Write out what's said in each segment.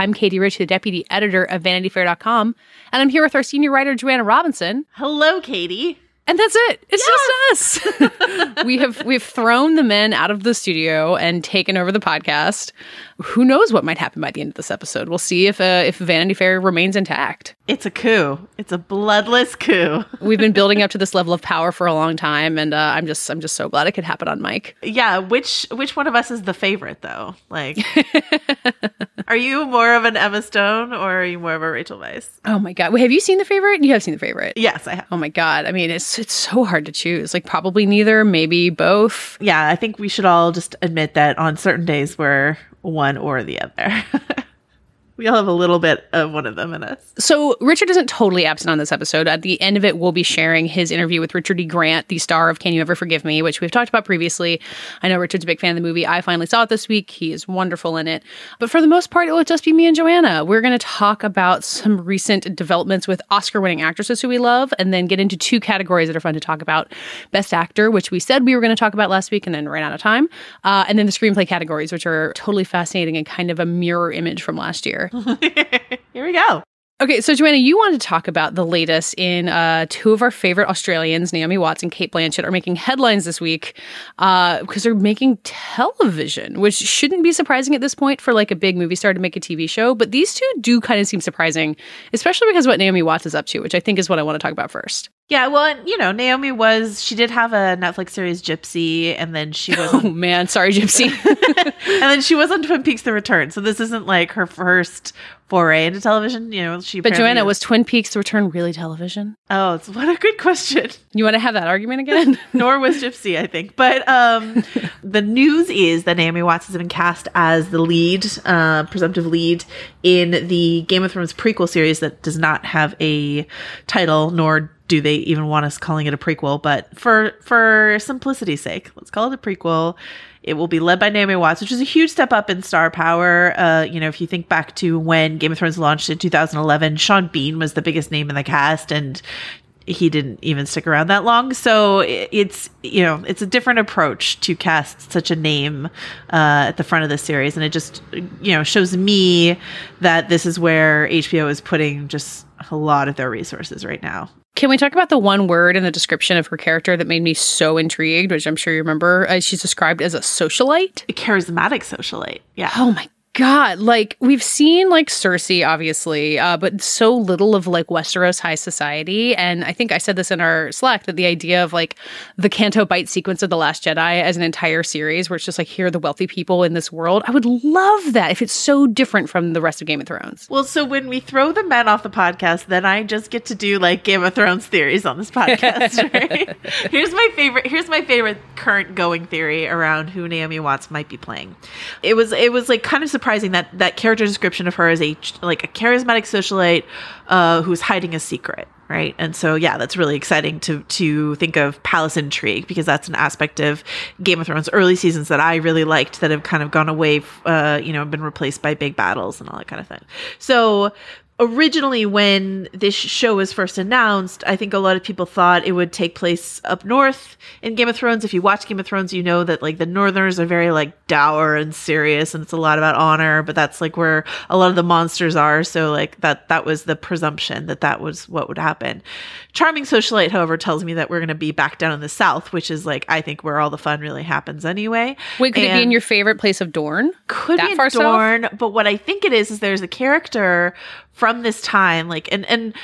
I'm Katie Rich, the deputy editor of VanityFair.com, and I'm here with our senior writer, Joanna Robinson. Hello, Katie. And that's it. It's yes. just us. we have we've thrown the men out of the studio and taken over the podcast. Who knows what might happen by the end of this episode? We'll see if uh, if Vanity Fair remains intact. It's a coup. It's a bloodless coup. We've been building up to this level of power for a long time, and uh, I'm just I'm just so glad it could happen on mic. Yeah. Which which one of us is the favorite though? Like, are you more of an Emma Stone or are you more of a Rachel Weisz? Oh my god! Wait, have you seen the favorite? You have seen the favorite? Yes, I have. Oh my god! I mean, it's it's so hard to choose. Like probably neither, maybe both. Yeah, I think we should all just admit that on certain days we're one or the other. we all have a little bit of one of them in us. So Richard isn't totally absent on this episode. At the end of it, we'll be sharing his interview with Richard E. Grant, the star of Can You Ever Forgive Me, which we've talked about previously. I know Richard's a big fan of the movie. I finally saw it this week. He is wonderful in it. But for the most part, it will just be me and Joanna. We're going to talk about some recent developments with Oscar-winning actresses who we love, and then get into two categories that are fun to talk about: Best Actor, which we said we were going to talk about last week, and then ran out of time, uh, and then the screenplay categories, which are totally fascinating and kind of a mirror image from last year. Here we go. Okay, so Joanna, you wanted to talk about the latest in uh, two of our favorite Australians, Naomi Watts and Cate Blanchett, are making headlines this week uh, because they're making television, which shouldn't be surprising at this point for like a big movie star to make a TV show. But these two do kind of seem surprising, especially because what Naomi Watts is up to, which I think is what I want to talk about first. Yeah, well, and, you know, Naomi was she did have a Netflix series Gypsy, and then she was. Oh man, sorry, Gypsy. and then she was on Twin Peaks: The Return. So this isn't like her first foray into television. You know, she. But Joanna, was Twin Peaks: The Return really television? Oh, it's what a good question. You want to have that argument again? Nor was Gypsy, I think. But um, the news is that Naomi Watts has been cast as the lead, uh, presumptive lead, in the Game of Thrones prequel series that does not have a title, nor do they even want us calling it a prequel. But for for simplicity's sake, let's call it a prequel. It will be led by Naomi Watts, which is a huge step up in star power. Uh, you know, if you think back to when Game of Thrones launched in 2011, Sean Bean was the biggest name in the cast, and he didn't even stick around that long. So it's you know it's a different approach to cast such a name uh, at the front of the series, and it just you know shows me that this is where HBO is putting just a lot of their resources right now. Can we talk about the one word in the description of her character that made me so intrigued, which I'm sure you remember? Uh, she's described as a socialite. A charismatic socialite, yeah. Oh my god! Like we've seen like Cersei, obviously, uh, but so little of like Westeros high society. And I think I said this in our Slack that the idea of like the Canto Bight sequence of the Last Jedi as an entire series, where it's just like here are the wealthy people in this world. I would love that if it's so different from the rest of Game of Thrones. Well, so when we throw the men off the podcast, then I just get to do like Game of Thrones theories on this podcast, right? here's my favorite here's my favorite current going theory around who Naomi Watts might be playing. It was it was like kind of surprising that that character description of her as a like a charismatic socialite uh, who's hiding a secret right? And so yeah that's really exciting to to think of palace intrigue because that's an aspect of game of thrones early seasons that i really liked that have kind of gone away uh you know been replaced by big battles and all that kind of thing. So originally when this show was first announced i think a lot of people thought it would take place up north in game of thrones. If you watch game of thrones you know that like the northerners are very like dour and serious and it's a lot about honor but that's like where a lot of the monsters are. So like that that was the presumption that that was what would happen charming socialite however tells me that we're going to be back down in the south which is like i think where all the fun really happens anyway Wait, could it be in your favorite place of Dorne? could that be far south? Dorne, but what I think it is is there's a character from this time, like and and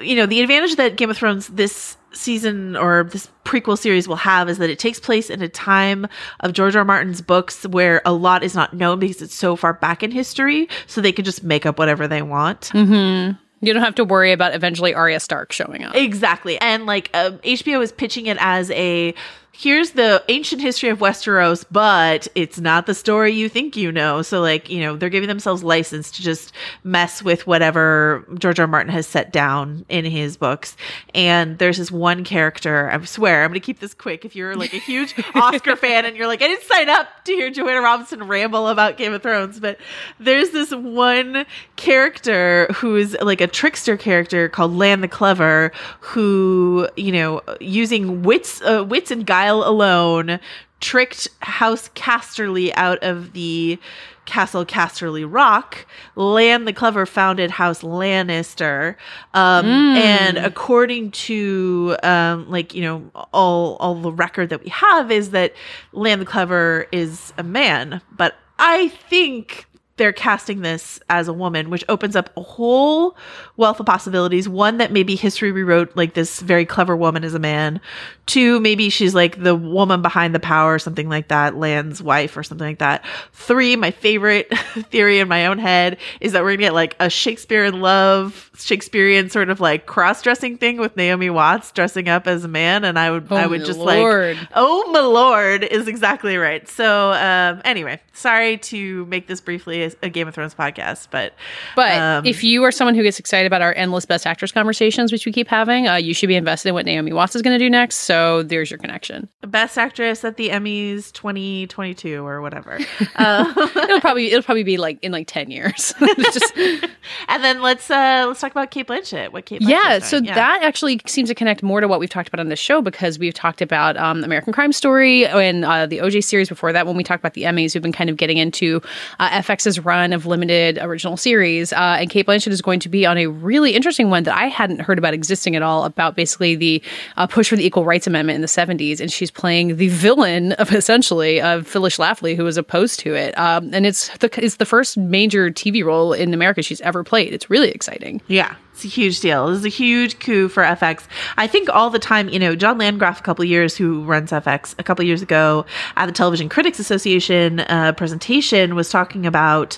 you know the advantage that Game of Thrones this season or this prequel series will have is that it takes place in a time of George R. R. Martin's books where a lot is not known because it's so far back in history, so they can just make up whatever they want. Mm-hmm. You don't have to worry about eventually Arya Stark showing up. Exactly. And like um, HBO is pitching it as a here's the ancient history of Westeros, but it's not the story you think you know. So, like, you know, they're giving themselves license to just mess with whatever George R. R. Martin has set down in his books. And there's this one character, I swear, I'm going to keep this quick. If you're like a huge Oscar fan and you're like, I didn't sign up to hear Joanna Robinson ramble about Game of Thrones, but there's this one character who's like a trickster character called Lann the Clever, who, you know, using wits, uh, wits and guile alone tricked House Casterly out of the Castle Casterly Rock. Lann the Clever founded House Lannister, um, and according to um, like you know all all the record that we have is that Lann the Clever is a man, but I think they're casting this as a woman, which opens up a whole wealth of possibilities. One, that maybe history rewrote like this very clever woman as a man. Two, maybe she's like the woman behind the power, something like that, Lann's wife or something like that. Three, my favorite theory in my own head is that we're gonna get like a Shakespeare in love, Shakespearean sort of like cross dressing thing with Naomi Watts dressing up as a man. And I would, Oh I would just Lord. like, oh my lord, is exactly right. So, um, anyway, sorry to make this briefly a, a Game of Thrones podcast, but But um, if you are someone who gets excited about our endless best actress conversations, which we keep having, uh, you should be invested in what Naomi Watts is going to do next. So there's your connection. best actress at the Emmys 2022 or whatever. uh, It'll probably it'll probably be like in like ten years. Just and then let's uh let's talk about Cate Blanchett. What Kate? yeah. So doing. that actually seems to connect more to what we've talked about on this show because we've talked about um, American Crime Story and uh, the OJ series before that. When we talked about the Emmys, we've been kind of getting into uh, FX's run of limited original series, uh, and Cate Blanchett is going to be on a really interesting one that I hadn't heard about existing at all. About basically the uh, push for the Equal Rights Amendment in the '70s, and she's playing the villain of essentially of Phyllis Schlafly, who was opposed to it. Um, and it's the it's the first major TV role in America she's ever played. It's really exciting. Yeah, it's a huge deal. This is a huge coup for FX. I think all the time, you know, John Landgraf, a couple years, who runs FX, a couple years ago at the Television Critics Association uh, presentation, was talking about,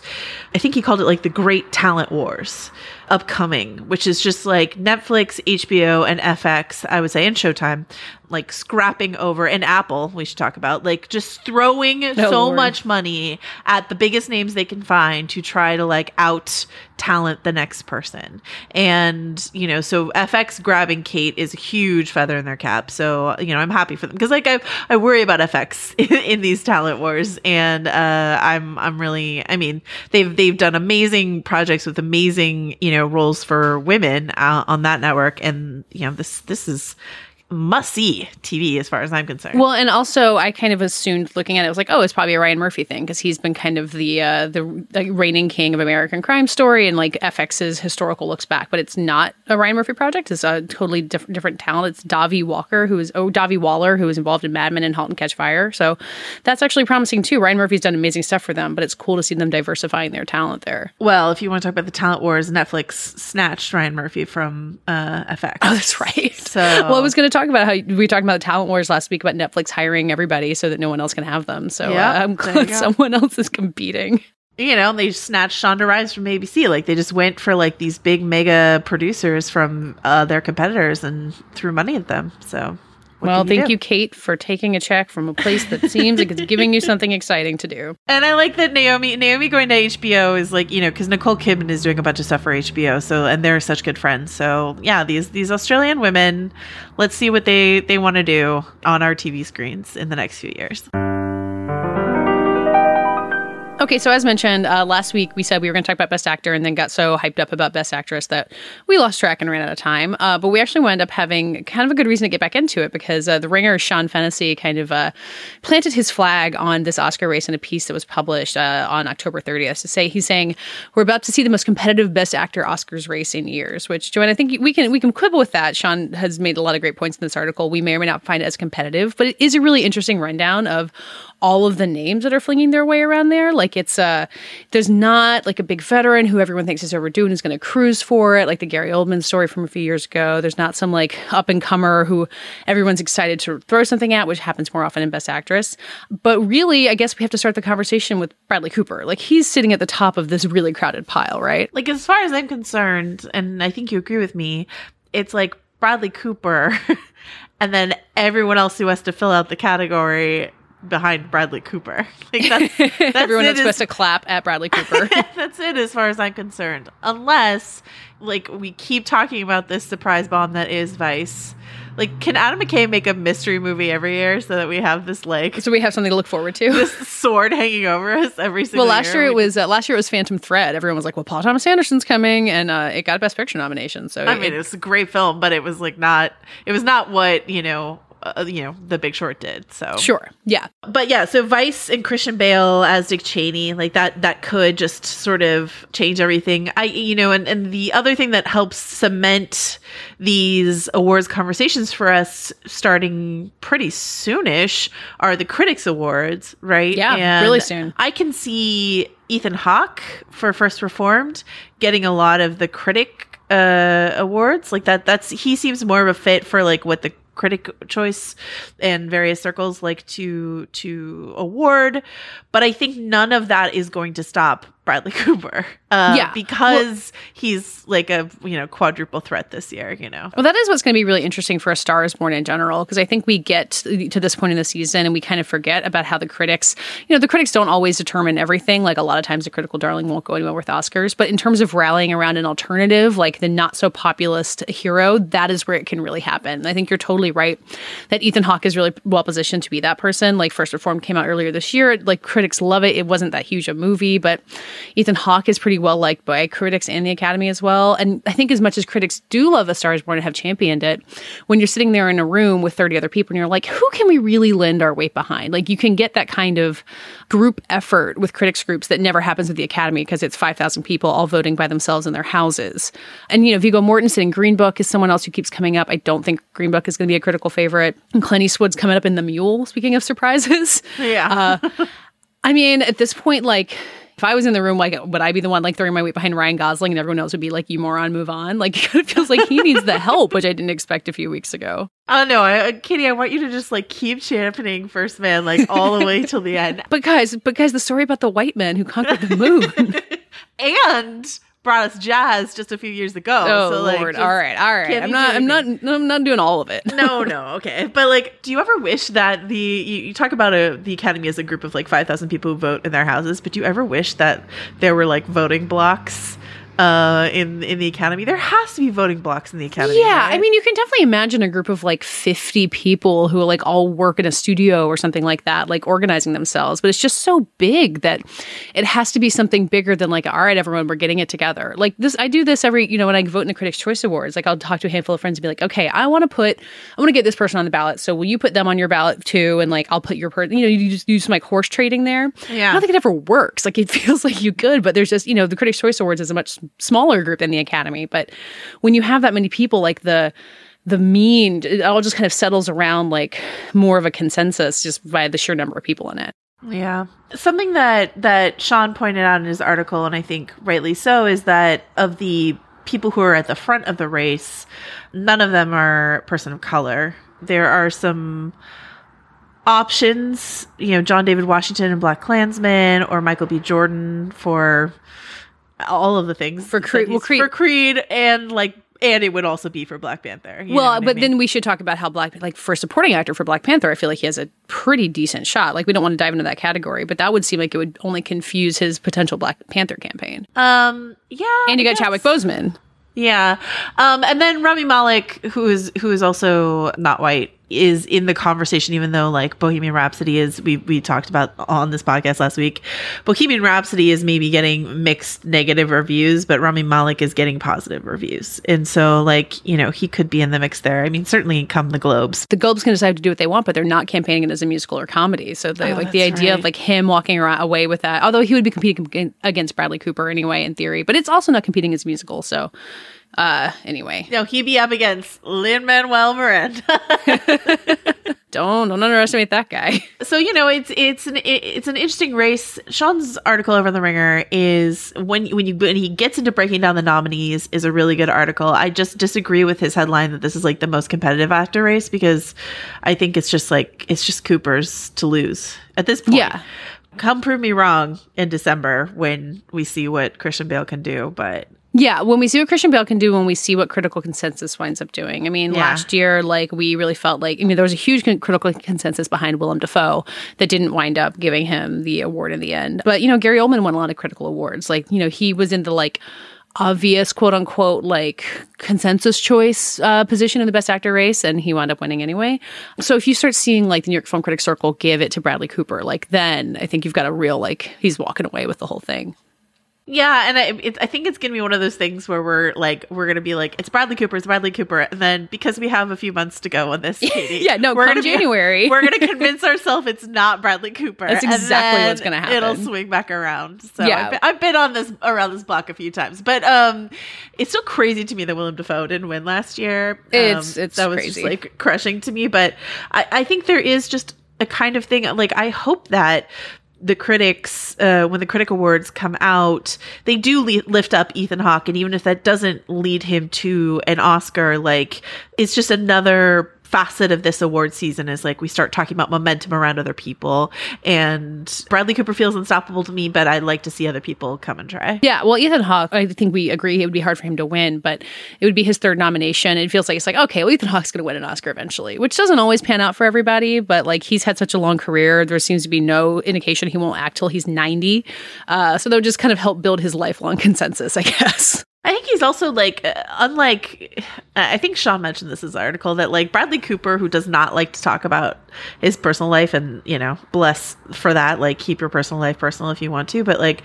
I think he called it like the Great Talent Wars upcoming, which is just like Netflix, HBO, and FX, I would say, and Showtime, like scrapping over, and Apple, we should talk about, like just throwing so Lord. much money at the biggest names they can find to try to like out talent the next person. And, you know, so FX grabbing Kate is a huge feather in their cap. So, you know, I'm happy for them because like I I worry about FX in, in these talent wars and uh I'm I'm really I mean, they've they've done amazing projects with amazing, you know, roles for women uh, on that network. And, you know, this this is must see TV as far as I'm concerned. Well, and also I kind of assumed looking at it, I was like, oh, it's probably a Ryan Murphy thing because he's been kind of the uh, the like, reigning king of American Crime Story and like FX's historical looks back, but it's not a Ryan Murphy project. It's a totally different different talent. It's Dahvi Walker, who is oh Dahvi Waller, who was involved in Mad Men and *Halt and Catch Fire*. So that's actually promising too. Ryan Murphy's done amazing stuff for them, but it's cool to see them diversifying their talent there. Well, if you want to talk about the talent wars, Netflix snatched Ryan Murphy from uh, FX. Oh, that's right. So- well, I was going to talk about how we talked about the talent wars last week about Netflix hiring everybody so that no one else can have them. So Yeah, uh, I'm glad someone else is competing. You know, they snatched Shonda Rhimes from ABC. Like they just went for like these big mega producers from uh, their competitors and threw money at them. So, what well, thank do? you, Kate, for taking a check from a place that seems like it's giving you something exciting to do. And I like that Naomi Naomi going to HBO is like you know because Nicole Kidman is doing a bunch of stuff for HBO. So and they're such good friends. So yeah, these these Australian women, let's see what they they want to do on our TV screens in the next few years. Okay, so as mentioned uh, last week, we said we were going to talk about Best Actor and then got so hyped up about Best Actress that we lost track and ran out of time. Uh, but we actually wound up having kind of a good reason to get back into it because uh, the ringer Sean Fennessy kind of uh, planted his flag on this Oscar race in a piece that was published uh, on October 30th to say he's saying we're about to see the most competitive Best Actor Oscars race in years. Which Joanne, I think we can we can quibble with that. Sean has made a lot of great points in this article. We may or may not find it as competitive, but it is a really interesting rundown of all of the names that are flinging their way around there. Like it's uh there's not like a big veteran who everyone thinks is overdue and is going to cruise for it, like the Gary Oldman story from a few years ago. There's not some like up and comer who everyone's excited to throw something at, which happens more often in Best Actress. But really, I guess we have to start the conversation with Bradley Cooper. Like he's sitting at the top of this really crowded pile, right? like as far as I'm concerned, and I think you agree with me, it's like Bradley Cooper, and then everyone else who has to fill out the category behind Bradley Cooper. Like that's, that's Everyone as- supposed to clap at Bradley Cooper. that's it as far as I'm concerned. Unless, like, we keep talking about this surprise bomb that is Vice. Like, can Adam McKay make a mystery movie every year so that we have this like so we have something to look forward to. this sword hanging over us every single well, last year it was uh, last year it was Phantom Thread. Everyone was like, "Well, Paul Thomas Anderson's coming," and uh, it got a Best Picture nomination. So I mean, it- it was a great film, but it was like not. It was not what you know. Uh, you know, The Big Short did. So sure, yeah, but yeah, so Vice and Christian Bale as Dick Cheney, like that, that could just sort of change everything. I, you know, and, and the other thing that helps cement these awards conversations for us starting pretty soonish are the Critics Awards, right? Yeah, really soon. I can see Ethan Hawke for First Reformed getting a lot of the critic uh awards like that that's he seems more of a fit for like what the critic choice and various circles like to to award but i think none of that is going to stop bradley cooper uh Yeah. because he's like a you know quadruple threat this year you know Well, that is what's going to be really interesting for A Star is Born in general, because I think we get to this point in the season and we kind of forget about how the critics, you know, the critics don't always determine everything. Like a lot of times, the critical darling won't go anywhere with Oscars. But in terms of rallying around an alternative, like the not so populist hero, that is where it can really happen. And I think you're totally right that Ethan Hawke is really well positioned to be that person. Like First Reformed came out earlier this year. Like critics love it. It wasn't that huge a movie, but Ethan Hawke is pretty well liked by critics and the Academy as well. And I think as much as critics do love A Star is Born and have championed it, when you're sitting there in a room with 30 other people and you're like, who can we really lend our weight behind? Like you can get that kind of group effort with critics groups that never happens with the Academy because it's 5,000 people all voting by themselves in their houses. And, you know, Viggo Mortensen in Green Book is someone else who keeps coming up. I don't think Green Book is going to be a critical favorite. And Clint Eastwood's coming up in The Mule, speaking of surprises. yeah uh, I mean, at this point, like, if I was in the room, like, would I be the one like throwing my weight behind Ryan Gosling and everyone else would be like, you moron, move on? Like, it feels like he needs the help, which I didn't expect a few weeks ago. oh no I, uh, katie i want you to just like keep championing first man like all the way till the end But guys, but guys, the story about the white men who conquered the moon. and brought us jazz just a few years ago. oh so, like, Lord! all right, all right. I'm not. I'm doing not. I'm not doing all of it. no, no, okay. But like, do you ever wish that the you, you talk about a the Academy as a group of like five thousand people who vote in their houses, but do you ever wish that there were like voting blocks uh in in the Academy? There has to be voting blocks in the Academy. Yeah, I mean, you can definitely imagine a group of like 50 people who like all work in a studio or something like that, like organizing themselves. But it's just so big that it has to be something bigger than like, all right, everyone, we're getting it together. Like this, I do this every, you know, when I vote in the Critics' Choice Awards, like I'll talk to a handful of friends and be like, okay, I want to put, I want to get this person on the ballot. So will you put them on your ballot too? And like, I'll put your person, you know, you just do some like horse trading there. Yeah. I don't think it ever works. Like it feels like you could, but there's just, you know, the Critics' Choice Awards is a much smaller group than the Academy. But when you have that many people, like the the mean, it all just kind of settles around like more of a consensus just by the sheer number of people in it. Yeah. Something that that Sean pointed out in his article and I think rightly so is that of the people who are at the front of the race, none of them are person of color. There are some options, you know, John David Washington and BlacKkKlansman or Michael B. Jordan for all of the things For Creed- well, Creed- for Creed and like and it would also be for Black Panther. well, what I but mean? then we should talk about how Black, like for supporting actor for Black Panther, I feel like he has a pretty decent shot. Like we don't want to dive into that category, but that would seem like it would only confuse his potential Black Panther campaign. um yeah. and you got. Chadwick Boseman. Yeah. Um, and then Rami Malek, who is who is also not white, is in the conversation, even though like Bohemian Rhapsody is we we talked about on this podcast last week. Bohemian Rhapsody is maybe getting mixed negative reviews, but Rami Malek is getting positive reviews. And so like, you know, he could be in the mix there. I mean, certainly come the Globes. the Globes can decide to do what they want, but they're not campaigning it as a musical or comedy. So they, Oh, like the idea of like him walking around away with that, although he would be competing against Bradley Cooper anyway, in theory, but it's also not competing as a musical. So uh anyway, No, he'd be up against Lin Manuel Miranda. don't don't underestimate that guy. so you know it's it's an it's an interesting race. Sean's article over on the Ringer is when when you when he gets into breaking down the nominees is a really good article. I just disagree with his headline that this is like the most competitive actor race because I think it's just like it's just Cooper's to lose at this point. Yeah. Come prove me wrong in December when we see what Christian Bale can do, but Yeah, when we see what Christian Bale can do, when we see what critical consensus winds up doing. I mean, Yeah. last year, like we really felt like I mean, there was a huge con- critical consensus behind Willem Dafoe that didn't wind up giving him the award in the end. But you know, Gary Oldman won a lot of critical awards. Like you know, he was in the like obvious quote unquote like consensus choice uh, position in the best actor race and he wound up winning anyway so if you start seeing like the new york film critics circle give it to bradley cooper like then i think you've got a real like he's walking away with the whole thing Yeah, and I, it, I think it's gonna be one of those things where we're like, we're gonna be like, it's Bradley Cooper, it's Bradley Cooper, and then because we have a few months to go on this, Katie, Yeah, no, we're come gonna be- January. we're gonna convince ourselves it's not Bradley Cooper. That's exactly what's gonna happen. It'll swing back around. So Yeah. I've, been, I've been on this around this block a few times, but um, it's still crazy to me that Willem Dafoe didn't win last year. Um, It's- it's that was crazy. just like crushing to me. But I, I think there is just a kind of thing like I hope that the critics uh, when the critic awards come out they do li- lift up ethan hawke and even if that doesn't lead him to an oscar like it's just another facet of this award season is like we start talking about momentum around other people and bradley cooper feels unstoppable to me but i'd like to see other people come and try Yeah, well, Ethan Hawke, I think we agree it would be hard for him to win, but it would be his third nomination. It feels like it's like, okay, well, Ethan Hawke's going to win an Oscar eventually, which doesn't always pan out for everybody, but like he's had such a long career. There seems to be no indication he won't act till he's 90. Uh, so that would just kind of help build his lifelong consensus, I guess. I think he's also like, uh, unlike, I think Sean mentioned this in his article that like Bradley Cooper, who does not like to talk about his personal life, and you know, bless for that. Like, keep your personal life personal if you want to, but like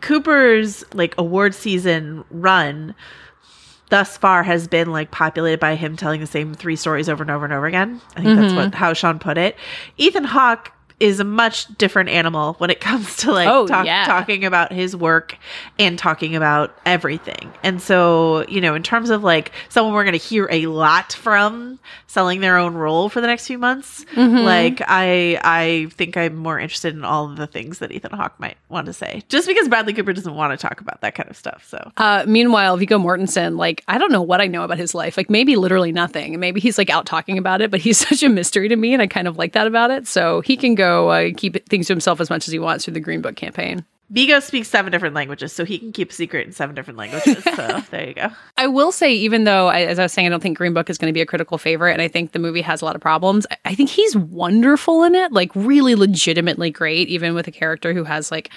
Cooper's like award season run thus far has been like populated by him telling the same three stories over and over and over again. I think that's what how Sean put it. Ethan Hawke is a much different animal when it comes to like Oh, talk, yeah. talking about his work and talking about everything. And so, you know, in terms of like someone we're going to hear a lot from selling their own role for the next few months, Mm-hmm. like I I think I'm more interested in all of the things that Ethan Hawke might want to say. Just because Bradley Cooper doesn't want to talk about that kind of stuff. So, Uh, meanwhile, Viggo Mortensen, like, I don't know what I know about his life. Like, maybe literally nothing. Maybe he's like out talking about it, but he's such a mystery to me. And I kind of like that about it. So he can go uh, keep things to himself as much as he wants through the Green Book campaign. Viggo speaks seven different languages, so he can keep a secret in seven different languages. So there you go. I will say, even though, as I was saying, I don't think Green Book is going to be a critical favorite, and I think the movie has a lot of problems. I think he's wonderful in it, like really legitimately great, even with a character who has like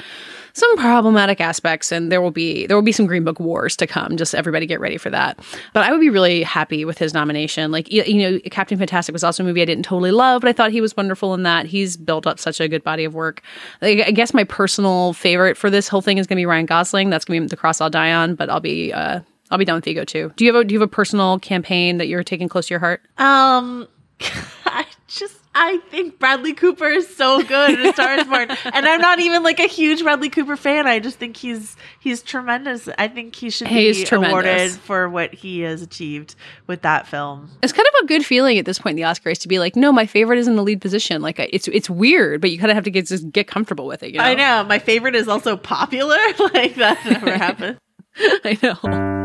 some problematic aspects. And there will be there will be some Green Book wars to come. Just everybody get ready for that. But I would be really happy with his nomination. Like you, you know, Captain Fantastic was also a movie I didn't totally love, but I thought he was wonderful in that. He's built up such a good body of work. Like, I guess my personal favorite for this whole thing is going to be Ryan Gosling. That's going to be the cross I'll die on. But I'll be. Uh, I'll be down with Ego too. Do you have a do you have a personal campaign that you're taking close to your heart? Um, I just I think Bradley Cooper is so good in A Star Is Born, and I'm not even like a huge Bradley Cooper fan. I just think he's he's tremendous. I think he should He's be tremendous. awarded for what he has achieved with that film. It's kind of a good feeling at this point in the Oscars to be like, no, my favorite is in the lead position. Like it's it's weird, but you kind of have to get just get comfortable with it. You know? I know my favorite is also popular. like that never happened. I know.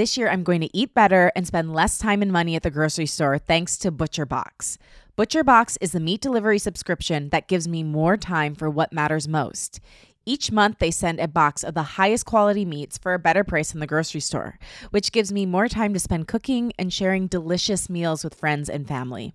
This year, I'm going to eat better and spend less time and money at the grocery store thanks to Butcher Box. Butcher Box is the meat delivery subscription that gives me more time for what matters most. Each month, they send a box of the highest quality meats for a better price in the grocery store, which gives me more time to spend cooking and sharing delicious meals with friends and family.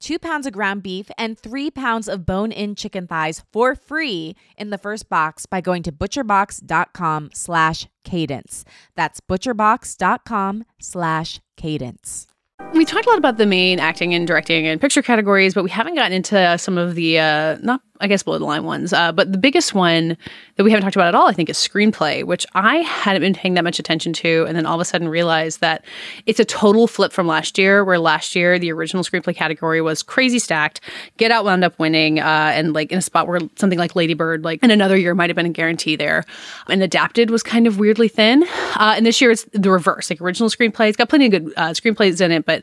two pounds of ground beef, and three pounds of bone-in chicken thighs for free in the first box by going to butcherbox.com slash cadence. That's butcherbox.com slash cadence. We talked a lot about the main acting and directing and picture categories, but we haven't gotten into some of the uh, not I guess below the line ones. Uh, but the biggest one that we haven't talked about at all, I think, is screenplay, which I hadn't been paying that much attention to, and then all of a sudden realized that it's a total flip from last year, where last year the original screenplay category was crazy stacked. Get Out wound up winning, uh, and like in a spot where something like Lady Bird, like in another year, might have been a guarantee there. And Adapted was kind of weirdly thin, uh, and this year it's the reverse. Like original screenplay, it's got plenty of good uh, screenplays in it, but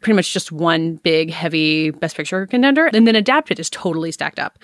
pretty much just one big heavy Best Picture contender, and then Adapted is totally stacked up.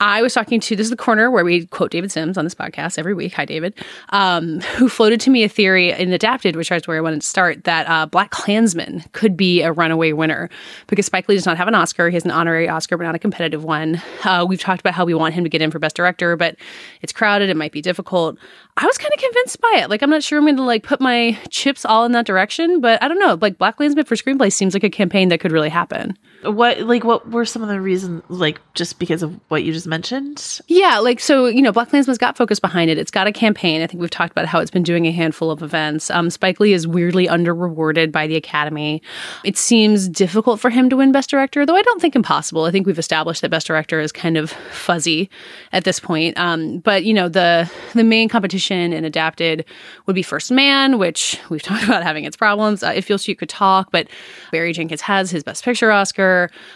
I was talking to this is the corner where we quote David Sims on this podcast every week. Hi, David, um, who floated to me a theory in Adapted, which is where I wanted to start, that uh, BlacKkKlansman could be a runaway winner because Spike Lee does not have an Oscar. He has an honorary Oscar, but not a competitive one. Uh, we've talked about how we want him to get in for Best Director, but it's crowded. It might be difficult. I was kind of convinced by it. Like, I'm not sure I'm going to like put my chips all in that direction, but I don't know. Like, BlacKkKlansman for screenplay seems like a campaign that could really happen. What like what were some of the reasons like just because of what you just mentioned? Yeah, like so, you know, BlacKkKlansman's got focus behind it. It's got a campaign. I think we've talked about how it's been doing a handful of events. Um, Spike Lee is weirdly under rewarded by the Academy. It seems difficult for him to win Best Director, though I don't think impossible. I think we've established that Best Director is kind of fuzzy at this point. Um, but you know, the the main competition in Adapted would be First Man, which we've talked about having its problems. Uh, if Beale Street Could Talk, but Barry Jenkins has his Best Picture Oscar.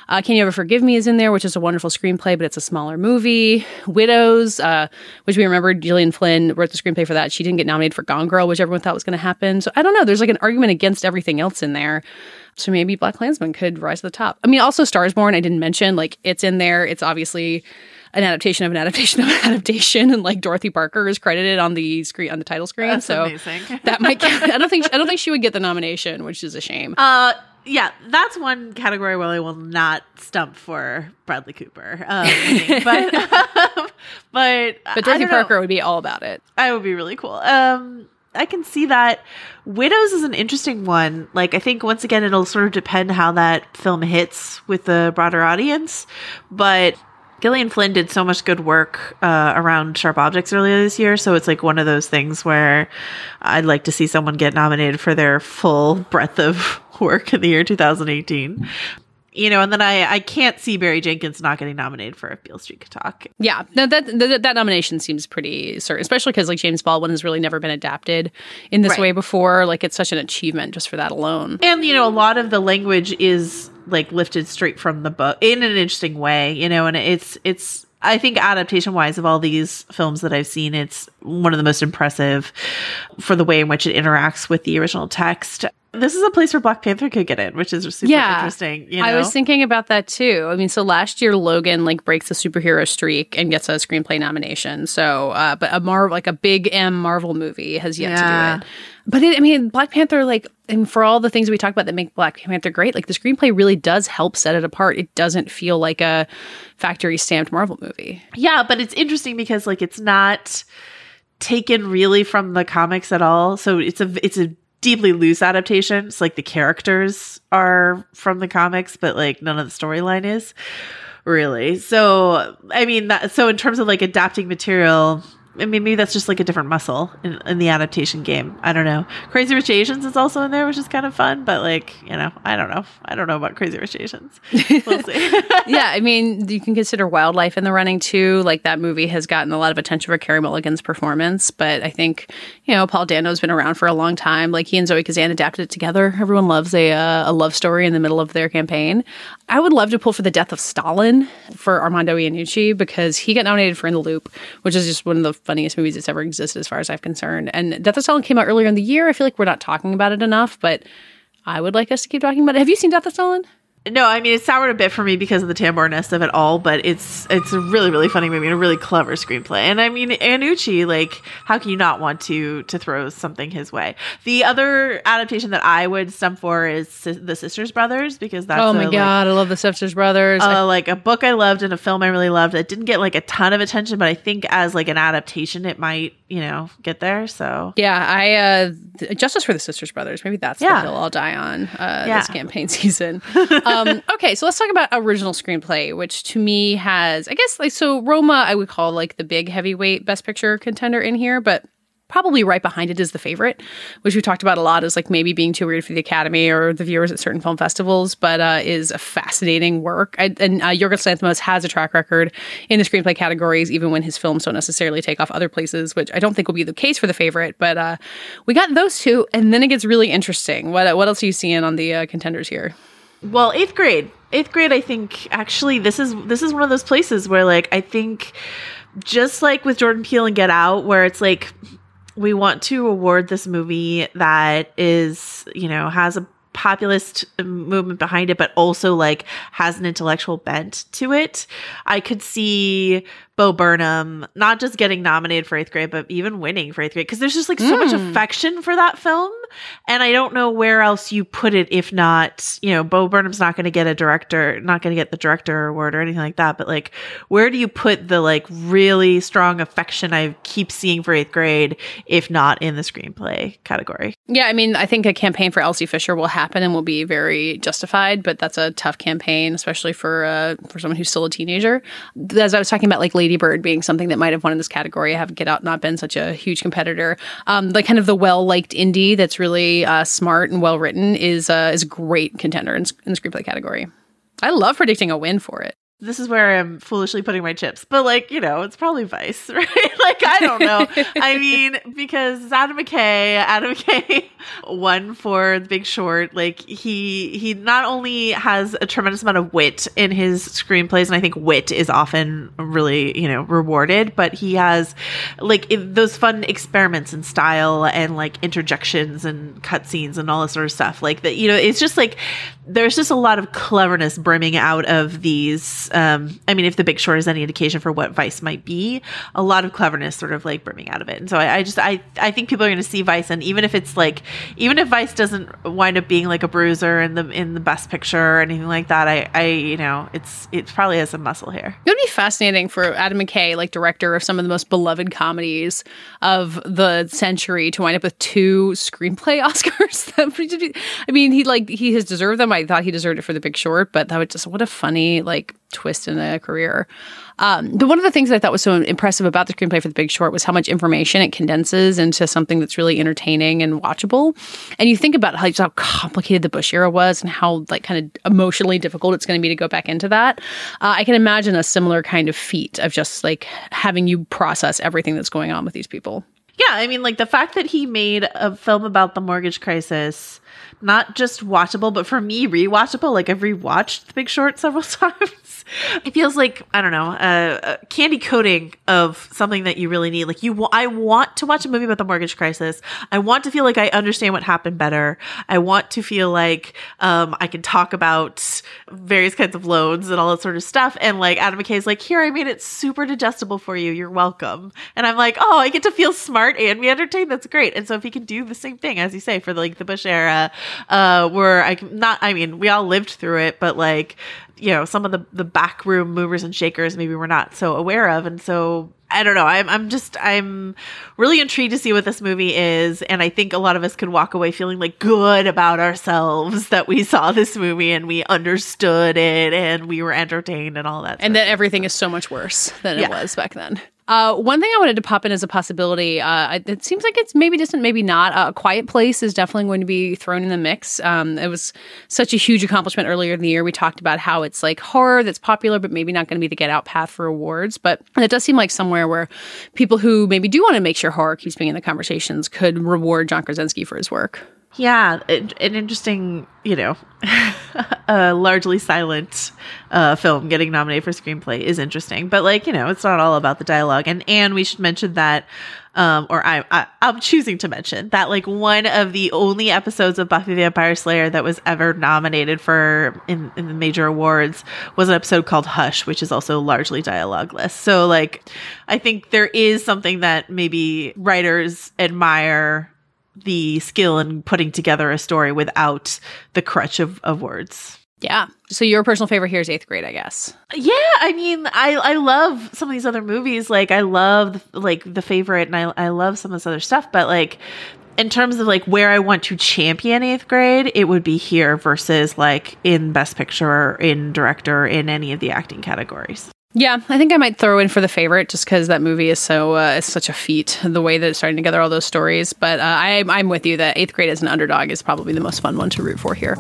Uh, Can You Ever Forgive Me is in there, which is a wonderful screenplay, but it's a smaller movie. Widows, uh, which we remember Gillian Flynn wrote the screenplay for that. She didn't get nominated for Gone Girl, which everyone thought was going to happen. So I don't know. There's like an argument against everything else in there. So maybe BlacKkKlansman could rise to the top. I mean, also Stars Born, I didn't mention. Like, it's in there. It's obviously an adaptation of an adaptation of an adaptation, and like Dorothy Parker is credited on the screen on the title screen. That's so amazing. that might. I don't think. I don't think she would get the nomination, which is a shame. Uh yeah, that's one category where I will not stump for Bradley Cooper. Um, but but but I Dorothy don't know. Parker would be all about it. I would be really cool. Um, I can see that. Widows is an interesting one. Like, I think once again, it'll sort of depend how that film hits with the broader audience. But Gillian Flynn did so much good work uh, around Sharp Objects earlier this year. So it's like one of those things where I'd like to see someone get nominated for their full breadth of work in the year 2018. You know, and then I, I can't see Barry Jenkins not getting nominated for If Beale Street Could Talk. Yeah, no, that, that that nomination seems pretty certain, especially because like James Baldwin has really never been adapted in this Right. way before. Like it's such an achievement just for that alone. And you know, a lot of the language is like lifted straight from the book in an interesting way, you know, and it's it's I think adaptation wise of all these films that I've seen, it's one of the most impressive for the way in which it interacts with the original text. This is a place where Black Panther could get in, which is super Yeah. interesting. You know? I was thinking about that too. I mean, so last year Logan like breaks the superhero streak and gets a screenplay nomination. So, uh, but a Marvel like a big M Marvel movie has yet Yeah. to do it. But it, I mean, Black Panther, like, and for all the things we talk about that make Black Panther great, like the screenplay really does help set it apart. It doesn't feel like a factory stamped Marvel movie. Yeah, but it's interesting because like it's not taken really from the comics at all. So it's a it's a deeply loose adaptations. Like the characters are from the comics, but like none of the storyline is really. So I mean that so in terms of like adapting material I mean, maybe that's just like a different muscle in, in the adaptation game. I don't know. Crazy Rich Asians is also in there, which is kind of fun, but like, you know, I don't know. I don't know about Crazy Rich Asians. We'll see. yeah, I mean, you can consider Wildlife in the running too. Like that movie has gotten a lot of attention for Carey Mulligan's performance, but I think you know Paul Dano's been around for a long time. Like he and Zoe Kazan adapted it together. Everyone loves a uh, a love story in the middle of their campaign. I would love to pull for the Death of Stalin for Armando Iannucci because he got nominated for In the Loop, which is just one of the funniest movies that's ever existed as far as I'm concerned. And Death of Stalin came out earlier in the year. I feel like we're not talking about it enough, but I would like us to keep talking about it. Have you seen Death of Stalin? No, I mean it soured a bit for me because of the tambour-ness of it all, but it's it's a really really funny movie and a really clever screenplay. And I mean Iannucci, like how can you not want to to throw something his way? The other adaptation that I would stump for is Si- The Sisters Brothers because that's oh a, my like, god, I love the Sisters Brothers. I uh, like a book I loved and a film I really loved. It didn't get like a ton of attention, but I think as like an adaptation, it might you know get there. So Yeah, I uh th- Justice for the Sisters Brothers. Maybe that's Yeah. the hill I'll die on uh, Yeah. this campaign season. um, okay, so let's talk about original screenplay, which to me has, I guess, like so Roma, I would call like the big heavyweight Best Picture contender in here, but probably right behind it is the favorite, which we talked about a lot as like maybe being too weird for the Academy or the viewers at certain film festivals, but uh, is a fascinating work. I, and uh, Yorgos Lanthimos has a track record in the screenplay categories, even when his films don't necessarily take off other places, which I don't think will be the case for the favorite. But uh, we got those two, and then it gets really interesting. What what else are you seeing on the uh, contenders here? Well, eighth grade. Eighth grade, I think actually this is this is one of those places where like I think just like with Jordan Peele and Get Out, where it's like we want to award this movie that is, you know, has a populist um, movement behind it, but also like has an intellectual bent to it. I could see Bo Burnham not just getting nominated for eighth grade, but even winning for eighth grade because there's just like so mm. much affection for that film. And I don't know where else you put it if not, you know, Bo Burnham's not going to get a director, not going to get the director award or anything like that. But like, where do you put the like really strong affection I keep seeing for eighth grade if not in the screenplay category? Yeah, I mean, I think a campaign for Elsie Fisher will happen and will be very justified, but that's a tough campaign, especially for uh, for someone who's still a teenager. As I was talking about, like Lady Bird being something that might have won in this category, have Get Out not been such a huge competitor. Um, like kind of the well liked indie that's really uh, smart and well written is uh, is a great contender in, in the screenplay category. I love predicting a win for it this is where I'm foolishly putting my chips. But like, you know, it's probably Vice, right? like, I don't know. I mean, because Adam McKay, Adam McKay won for The Big Short. Like he he not only has a tremendous amount of wit in his screenplays, and I think wit is often really, you know, rewarded, but he has like those fun experiments in style and like interjections and cutscenes and all this sort of stuff. Like that, you know, it's just like there's just a lot of cleverness brimming out of these. Um, I mean, if The Big Short is any indication for what Vice might be, a lot of cleverness sort of like brimming out of it. And so I, I just I I think people are going to see Vice, and even if it's like even if Vice doesn't wind up being like a bruiser in the in the Best Picture or anything like that, I I you know it's it probably has some muscle here. It would be fascinating for Adam McKay, like director of some of the most beloved comedies of the century, to wind up with two screenplay Oscars. I mean, he like he has deserved them I thought he deserved it for The Big Short, but that would just what a funny like twist in a career. Um, but one of the things I thought was so impressive about the screenplay for The Big Short was how much information it condenses into something that's really entertaining and watchable. And you think about how, how complicated the Bush era was and how like kind of emotionally difficult it's going to be to go back into that. Uh, I can imagine a similar kind of feat of just like having you process everything that's going on with these people. Yeah, I mean, like the fact that he made a film about the mortgage crisis not just watchable, but for me, rewatchable. Like I've rewatched The Big Short several times. It feels like I don't know, a candy coating of something that you really need. Like you, I want to watch a movie about the mortgage crisis. I want to feel like I understand what happened better. I want to feel like um, I can talk about various kinds of loans and all that sort of stuff. And like Adam McKay's like, here, I made it super digestible for you. You're welcome. And I'm like, oh, I get to feel smart and be entertained. That's great. And so if he can do the same thing as you say for like the Bush era uh, where I not, I mean, we all lived through it, but like, you know, some of the the backroom movers and shakers maybe we're not so aware of, and so I don't know. I'm I'm just I'm really intrigued to see what this movie is, and I think a lot of us could walk away feeling like good about ourselves that we saw this movie and we understood it and we were entertained and all that. And that everything is so much worse than yeah. it was back then. Uh, one thing I wanted to pop in as a possibility, uh, it seems like it's maybe distant, maybe not. Uh, a Quiet Place is definitely going to be thrown in the mix. Um, it was such a huge accomplishment earlier in the year. We talked about how it's like horror that's popular, but maybe not going to be the get out path for awards. But it does seem like somewhere where people who maybe do want to make sure horror keeps being in the conversations could reward John Krasinski for his work. Yeah, an interesting, you know, a largely silent uh, film getting nominated for screenplay is interesting, but like you know, it's not all about the dialogue. And and we should mention that, um, or I, I I'm choosing to mention that like one of the only episodes of Buffy the Vampire Slayer that was ever nominated for in, in the major awards was an episode called Hush, which is also largely dialogueless. So like, I think there is something that maybe writers admire the skill in putting together a story without the crutch of, of words. Yeah. So your personal favorite here is eighth grade, I guess. Yeah, I mean, I I love some of these other movies. Like I love like the favorite, and I I love some of this other stuff. But like in terms of like where I want to champion eighth grade, it would be here versus like in best picture, in director, in any of the acting categories. Yeah, I think I might throw in for the favorite just because that movie is so uh, it's such a feat the way that it's starting together all those stories. But uh, I, I'm with you that eighth grade as an underdog is probably the most fun one to root for here.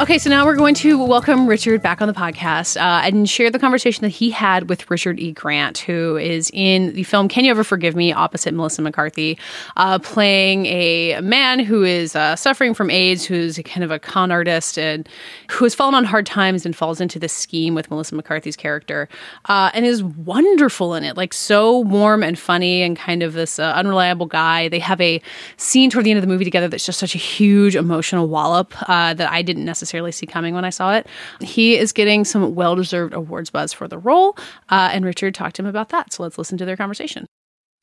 Okay, so now we're going to welcome Richard back on the podcast uh, and share the conversation that he had with Richard E. Grant, who is in the film Can You Ever Forgive Me, opposite Melissa McCarthy, uh, playing a man who is uh, suffering from AIDS, who's kind of a con artist and who has fallen on hard times and falls into this scheme with Melissa McCarthy's character uh, and is wonderful in it, like so warm and funny and kind of this uh, unreliable guy. They have a scene toward the end of the movie together that's just such a huge emotional wallop uh, that I didn't necessarily necessarily see coming when I saw it. He is getting some well deserved awards buzz for the role, uh, and Richard talked to him about that. So let's listen to their conversation.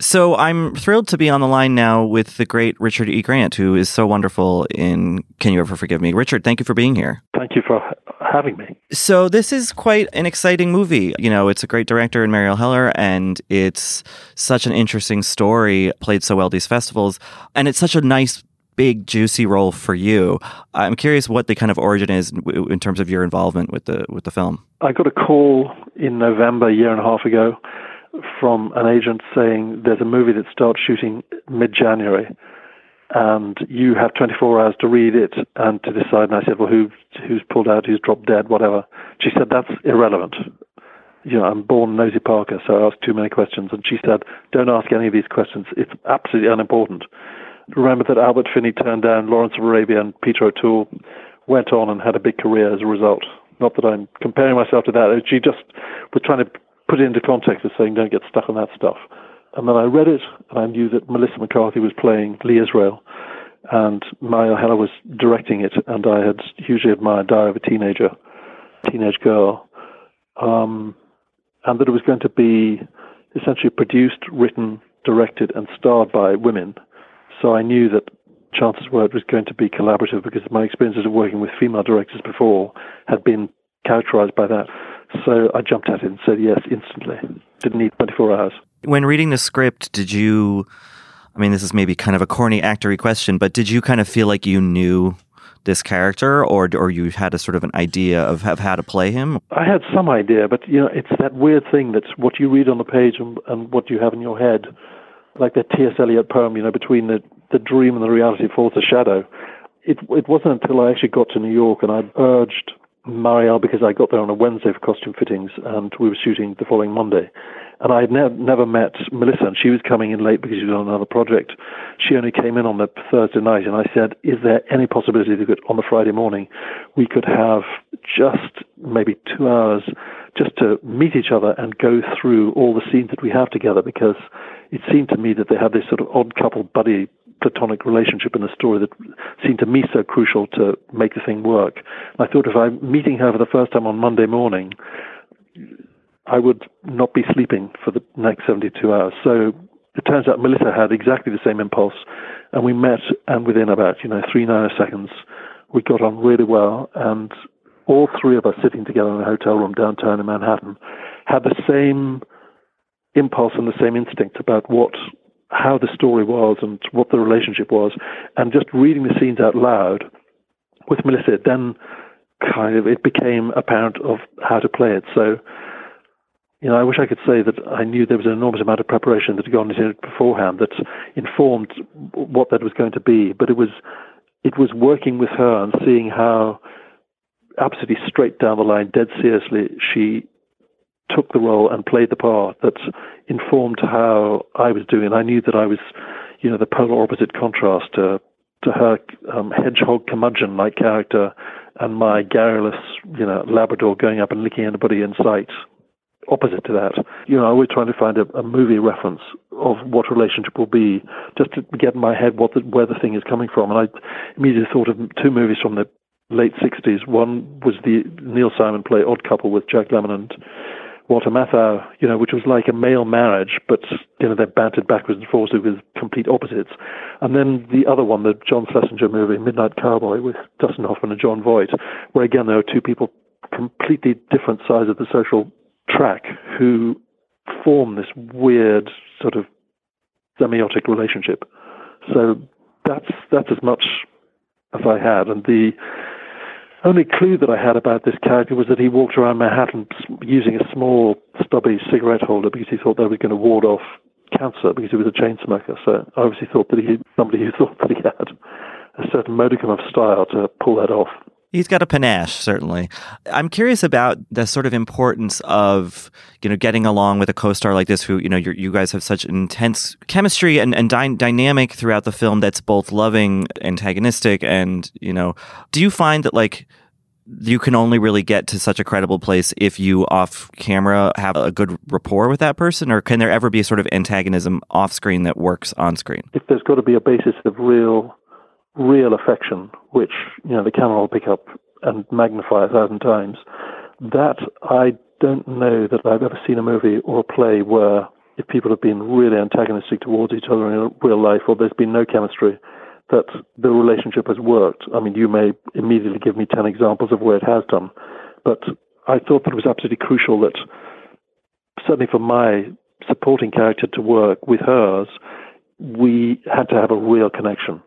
So I'm thrilled to be on the line now with the great Richard E. Grant, who is so wonderful in Can You Ever Forgive Me? Richard, thank you for being here. Thank you for having me. So this is quite an exciting movie. You know, it's a great director in Marielle Heller, and it's such an interesting story, played so well these festivals, and it's such a nice big juicy role for you. I'm curious what the kind of origin is in terms of your involvement with the with the film. I got a call in November, a year and a half ago, from an agent saying there's a movie that starts shooting mid-January, and you have 24 hours to read it and to decide. And I said, well, who who's pulled out, who's dropped dead, whatever. She said that's irrelevant. You know, I'm born Nosy Parker, so I asked too many questions. And she said, don't ask any of these questions. It's absolutely unimportant remember that Albert Finney turned down Lawrence of Arabia and Peter O'Toole went on and had a big career as a result. Not that I'm comparing myself to that. She just was trying to put it into context of saying don't get stuck on that stuff. And then I read it and I knew that Melissa McCarthy was playing Lee Israel and Maya Heller was directing it and I had hugely admired Diary of a Teenager, teenage girl. Um, and that it was going to be essentially produced, written, directed, and starred by women so I knew that chances were it was going to be collaborative because my experiences of working with female directors before had been characterized by that. So I jumped at it and said yes instantly. Didn't need 24 hours. When reading the script, did you, I mean, this is maybe kind of a corny actory question, but did you kind of feel like you knew this character or or you had a sort of an idea of, of how to play him? I had some idea, but you know, it's that weird thing that's what you read on the page and, and what you have in your head like the T.S. Eliot poem, you know, between the, the dream and the reality falls a shadow. It, it wasn't until I actually got to New York and I urged Marielle because I got there on a Wednesday for costume fittings and we were shooting the following Monday. And I had ne- never met Melissa, and she was coming in late because she was on another project. She only came in on the Thursday night, and I said, "Is there any possibility that on the Friday morning we could have just maybe two hours just to meet each other and go through all the scenes that we have together?" Because it seemed to me that they had this sort of odd couple buddy platonic relationship in the story that seemed to me so crucial to make the thing work. And I thought if I'm meeting her for the first time on Monday morning, I would not be sleeping for the next 72 hours. So it turns out Melissa had exactly the same impulse, and we met, and within about you know three nanoseconds, we got on really well, and all three of us sitting together in a hotel room downtown in Manhattan had the same impulse and the same instinct about what how the story was and what the relationship was, and just reading the scenes out loud with Melissa, then kind of it became apparent of how to play it. So, you know, I wish I could say that I knew there was an enormous amount of preparation that had gone into it beforehand that informed what that was going to be, but it was it was working with her and seeing how absolutely straight down the line, dead seriously, she took the role and played the part that informed how I was doing. I knew that I was, you know, the polar opposite contrast to to her um, hedgehog curmudgeon-like character and my garrulous, you know, Labrador going up and licking anybody in sight. Opposite to that, you know, I was trying to find a, a movie reference of what relationship will be, just to get in my head what the, where the thing is coming from. And I immediately thought of two movies from the late 60s. One was the Neil Simon play Odd Couple with Jack Lemmon and Walter Matthau, you know, which was like a male marriage, but you know they bantered backwards and forwards with complete opposites. And then the other one, the John Schlesinger movie, Midnight Cowboy, with Dustin Hoffman and Jon Voight, where again there are two people completely different sides of the social track who form this weird sort of semiotic relationship. So that's that's as much as I had, and the only clue that I had about this character was that he walked around Manhattan using a small, stubby cigarette holder because he thought that was going to ward off cancer because he was a chain smoker. So I obviously thought that he somebody who thought that he had a certain modicum of style to pull that off. He's got a panache, certainly. I'm curious about the sort of importance of, you know, getting along with a co-star like this, who, you know, you guys have such intense chemistry and, and dy- dynamic throughout the film that's both loving, antagonistic, and, you know, do you find that, like, you can only really get to such a credible place if you off camera have a good rapport with that person or can there ever be a sort of antagonism off screen that works on screen if there's got to be a basis of real real affection, which you know the camera will pick up and magnify a thousand times. That I don't know that I've ever seen a movie or a play where if people have been really antagonistic towards each other in real life or there's been no chemistry, that the relationship has worked. I mean, you may immediately give me 10 examples of where it has done, but I thought that it was absolutely crucial that, certainly for my supporting character to work with hers, we had to have a real connection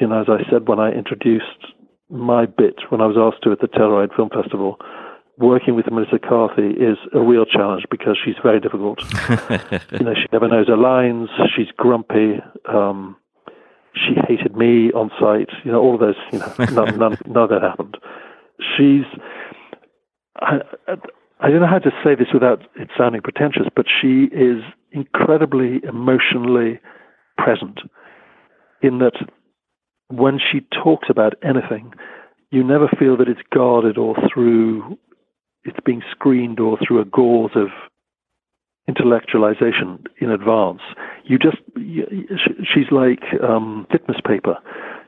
you know, as I said when I introduced my bit when I was asked to at the Telluride Film Festival, working with Melissa McCarthy is a real challenge because she's very difficult. you know, she never knows her lines. She's grumpy. Um, she hated me on site. You know, all of those. You know, none, none, none of that happened. She's. I, I don't know how to say this without it sounding pretentious, but she is incredibly emotionally present. In that when she talks about anything, you never feel that it's guarded or through it's being screened or through a gauze of intellectualization in advance. You just she's like um, litmus paper.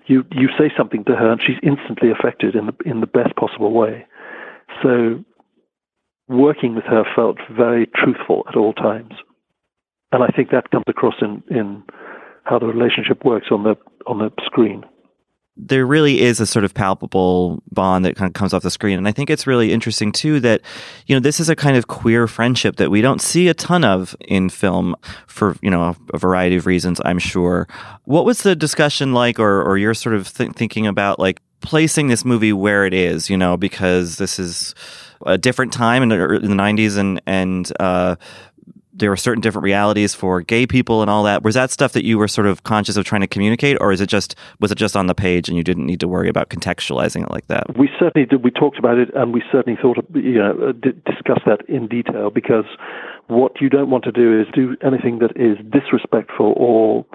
You you say something to her and she's instantly affected in the in the best possible way. So working with her felt very truthful at all times, and I think that comes across in in how the relationship works on the on the screen there really is a sort of palpable bond that kind of comes off the screen. And I think it's really interesting too that, you know, this is a kind of queer friendship that we don't see a ton of in film for, you know, a variety of reasons, I'm sure. What was the discussion like or, or you're sort of th- thinking about like placing this movie where it is, you know, because this is a different time in the, in the 90s and, and, uh, there were certain different realities for gay people and all that. Was that stuff that you were sort of conscious of trying to communicate, or is it just was it just on the page and you didn't need to worry about contextualizing it like that? We certainly did. We talked about it, and we certainly thought you know uh, discuss that in detail because what you don't want to do is do anything that is disrespectful or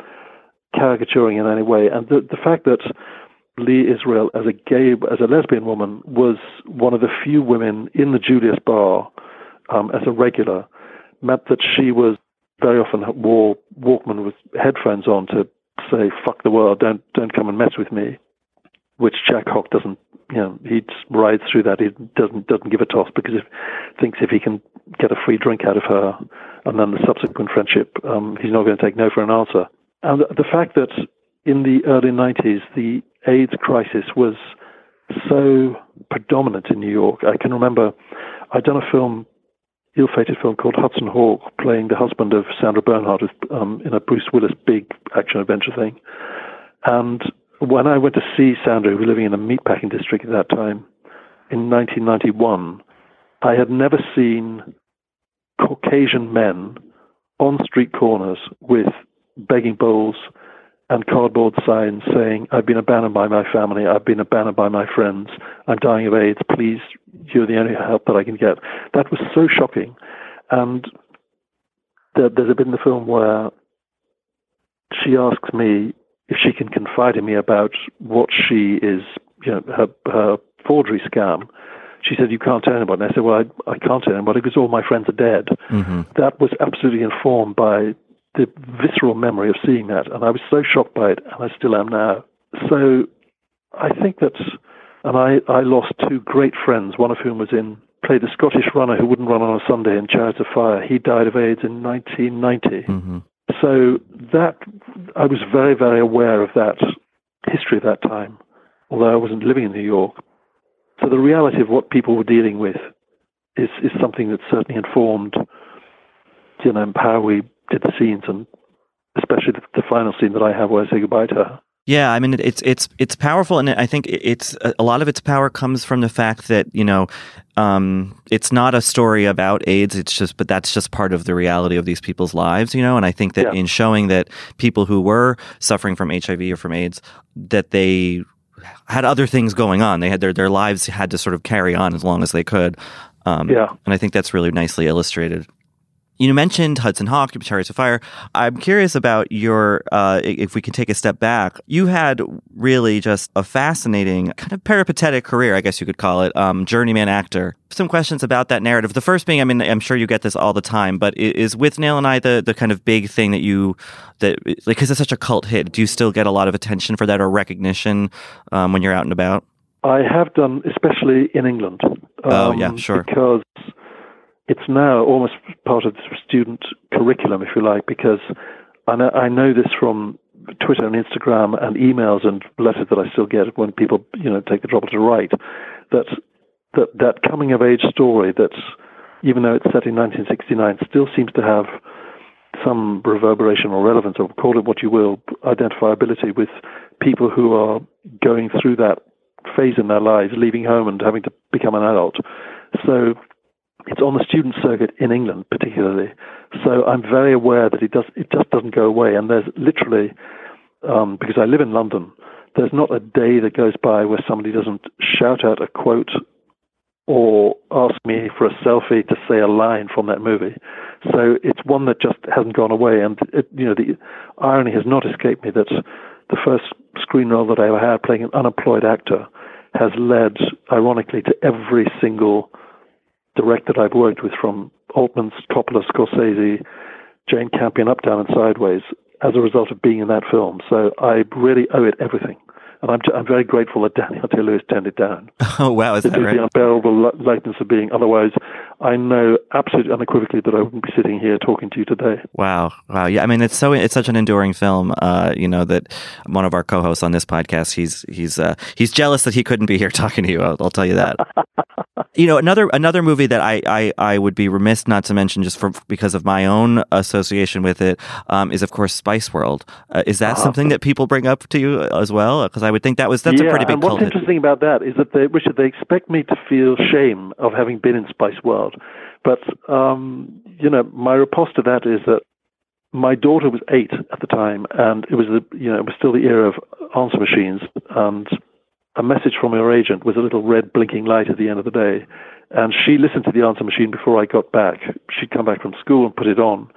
caricaturing in any way. And the the fact that Lee Israel, as a gay, as a lesbian woman, was one of the few women in the Julius Bar um, as a regular meant that she was very often wore Walkman with headphones on to say "fuck the world, don't don't come and mess with me," which Jack Hock doesn't. You know, he rides through that. He doesn't doesn't give a toss because he thinks if he can get a free drink out of her, and then the subsequent friendship, um, he's not going to take no for an answer. And the fact that in the early 90s the AIDS crisis was so predominant in New York. I can remember I'd done a film ill-fated film called Hudson Hawk, playing the husband of Sandra Bernhard um, in a Bruce Willis big action adventure thing. And when I went to see Sandra, who was living in a meatpacking district at that time, in 1991, I had never seen Caucasian men on street corners with begging bowls and cardboard signs saying, I've been abandoned by my family, I've been abandoned by my friends, I'm dying of AIDS, please, you're the only help that I can get. That was so shocking. And there, there's a bit in the film where she asks me if she can confide in me about what she is, you know, her, her forgery scam. She said, You can't tell anybody. And I said, Well, I, I can't tell anybody because all my friends are dead. Mm-hmm. That was absolutely informed by the visceral memory of seeing that, and I was so shocked by it, and I still am now. So I think that, and I, I lost two great friends, one of whom was in played a Scottish runner who wouldn't run on a Sunday in Chariots of Fire. He died of AIDS in 1990. Mm-hmm. So that I was very, very aware of that history of that time, although I wasn't living in New York. So the reality of what people were dealing with is is something that certainly informed, you know, how we did the scenes, and especially the, the final scene that I have where I say goodbye to her. Yeah, I mean it's it's it's powerful, and I think it's a lot of its power comes from the fact that you know um, it's not a story about AIDS. It's just, but that's just part of the reality of these people's lives, you know. And I think that Yeah. in showing that people who were suffering from HIV or from AIDS, that they had other things going on. They had their their lives had to sort of carry on as long as they could. Um, Yeah. and I think that's really nicely illustrated. You mentioned Hudson Hawk, Chariots of Fire. I'm curious about your, uh, if we can take a step back. You had really just a fascinating, kind of peripatetic career, I guess you could call it, um, journeyman actor. Some questions about that narrative. The first being, I mean, I'm sure you get this all the time, but is Withnail and I the, the kind of big thing that you, that, like, because it's such a cult hit, do you still get a lot of attention for that or recognition um, when you're out and about? I have done, especially in England. Oh, um, yeah, sure. Because it's now almost part of the student curriculum, if you like, because I know, I know this from Twitter and Instagram and emails and letters that I still get when people, you know, take the trouble to write, that that, that coming of age story that even though it's set in 1969, still seems to have some reverberation or relevance, or call it what you will, identifiability with people who are going through that phase in their lives, leaving home and having to become an adult. So it's on the student circuit in England, particularly. So I'm very aware that it does. It just doesn't go away. And there's literally, um, because I live in London, there's not a day that goes by where somebody doesn't shout out a quote or ask me for a selfie to say a line from that movie. So it's one that just hasn't gone away. And it, you know, the irony has not escaped me that the first screen role that I ever had, playing an unemployed actor, has led, ironically, to every single director that I've worked with, from Altman's Coppola, Scorsese, Jane Campion, Up, Down, and Sideways, as a result of being in that film. So I really owe it everything. And I'm, I'm very grateful that Daniel Day Lewis turned it down. Oh, wow, is It that right? the unbearable li- likeness of being. Otherwise, I know absolutely unequivocally that I wouldn't be sitting here talking to you today. Wow, wow, yeah. I mean, it's so it's such an enduring film. Uh, you know that one of our co-hosts on this podcast, he's he's uh, he's jealous that he couldn't be here talking to you. I'll, I'll tell you that. you know, another another movie that I, I I would be remiss not to mention just for because of my own association with it um, is of course Spice World. Uh, is that Ah. something that people bring up to you as well? Because I would think that was that's yeah, a pretty big and what's cult hit. interesting about that is that they, Richard, they expect me to feel shame of having been in Spice World, but um, you know, my riposte to that is that my daughter was eight at the time, and it was the you know it was still the era of answer machines, and a message from her agent was a little red blinking light at the end of the day, and she listened to the answer machine before I got back. She'd come back from school and put it on,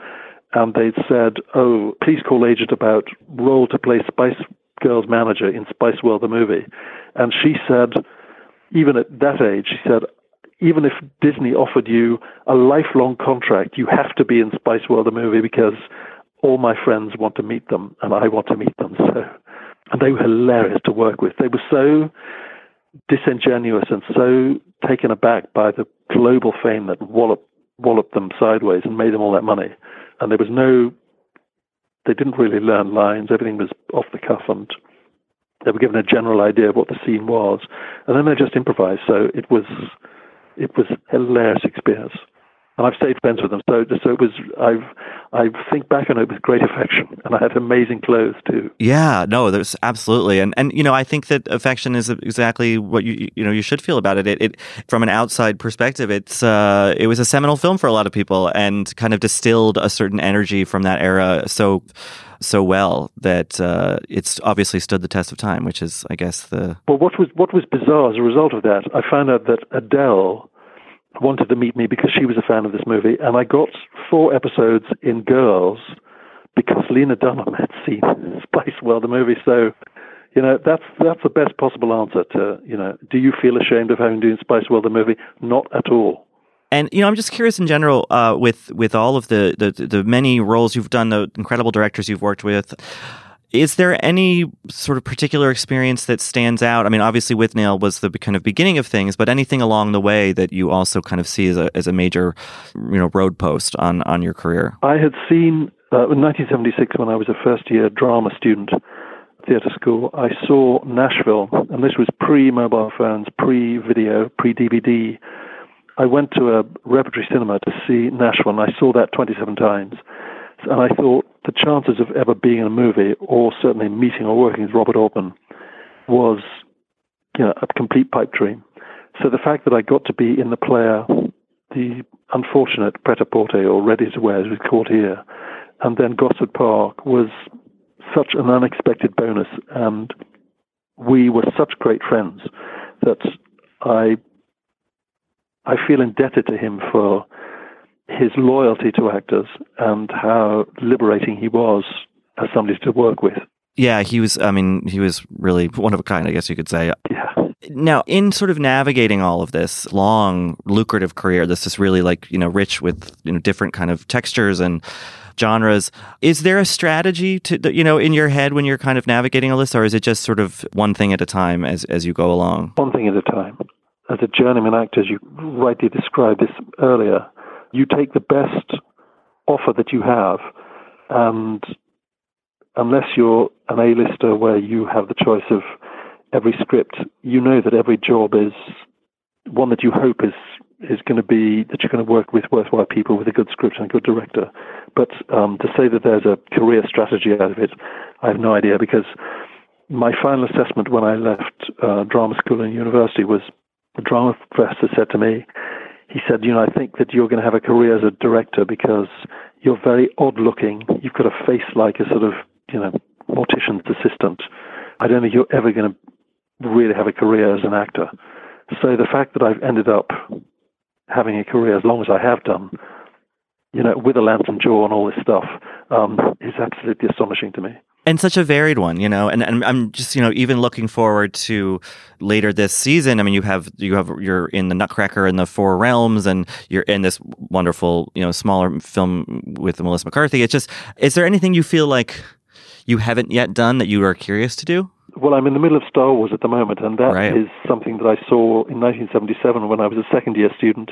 and they'd said, "Oh, please call agent about role to play Spice Girls manager in Spice World the movie," and she said, even at that age, she said, even if Disney offered you a lifelong contract, you have to be in Spice World the movie because all my friends want to meet them and I want to meet them. So, and they were hilarious to work with. They were so disingenuous and so taken aback by the global fame that walloped walloped them sideways and made them all that money. And there was no, they didn't really learn lines. Everything was off the cuff and they were given a general idea of what the scene was, and then they just improvised. So it was it was a hilarious experience, and I've stayed friends with them. So so it was I've I think back on it with great affection, and I had amazing clothes too. Yeah, no, there's absolutely, and and you know, I think that affection is exactly what you you know you should feel about it. It, it from an outside perspective, it's uh, it was a seminal film for a lot of people, and kind of distilled a certain energy from that era so so well that uh, it's obviously stood the test of time, which is, I guess, the Well, what was what was bizarre as a result of that, I found out that Adele wanted to meet me because she was a fan of this movie, and I got four episodes in Girls because Lena Dunham had seen Spice World the movie. So, you know, that's that's the best possible answer to you know, do you feel ashamed of having doing Spice World the movie? Not at all. And you know, I'm just curious in general uh, with with all of the, the the many roles you've done, the incredible directors you've worked with. Is there any sort of particular experience that stands out? I mean, obviously, Withnail was the kind of beginning of things, but anything along the way that you also kind of see as a as a major, you know, road post on on your career. I had seen uh, in 1976 when I was a first year drama student at theatre school. I saw Nashville, and this was pre mobile phones, pre video, pre DVD. I went to a repertory cinema to see Nashville, and I saw that 27 times. And I thought the chances of ever being in a movie, or certainly meeting or working with Robert Altman, was you know, a complete pipe dream. So the fact that I got to be in the player, the unfortunate pret-a-porter or ready-to-wear, as we call it here, and then Gosford Park was such an unexpected bonus. And we were such great friends that I I feel indebted to him for his loyalty to actors and how liberating he was as somebody to work with. Yeah, he was. I mean, he was really one of a kind. I guess you could say. Yeah. Now, in sort of navigating all of this long, lucrative career, this is really like you know rich with you know different kind of textures and genres. Is there a strategy to you know in your head when you're kind of navigating all this, or is it just sort of one thing at a time as as you go along? One thing at a time. As a journeyman actor, as you rightly described this earlier, you take the best offer that you have, and unless you're an A-lister where you have the choice of every script, you know that every job is one that you hope is is going to be that you're going to work with worthwhile people with a good script and a good director. But um, to say that there's a career strategy out of it, I have no idea because my final assessment when I left uh, drama school and university was the drama professor said to me, he said, you know, I think that you're going to have a career as a director because you're very odd looking. You've got a face like a sort of, you know, mortician's assistant. I don't think you're ever going to really have a career as an actor. So the fact that I've ended up having a career as long as I have done, you know, with a lantern jaw and all this stuff, um, is absolutely astonishing to me and such a varied one, you know. And, and I'm just, you know, even looking forward to later this season. I mean, you have you have you're in the Nutcracker and the Four Realms, and you're in this wonderful, you know, smaller film with Melissa McCarthy. It's just, is there anything you feel like you haven't yet done that you are curious to do? Well, I'm in the middle of Star Wars at the moment, and that right. is something that I saw in 1977 when I was a second year student.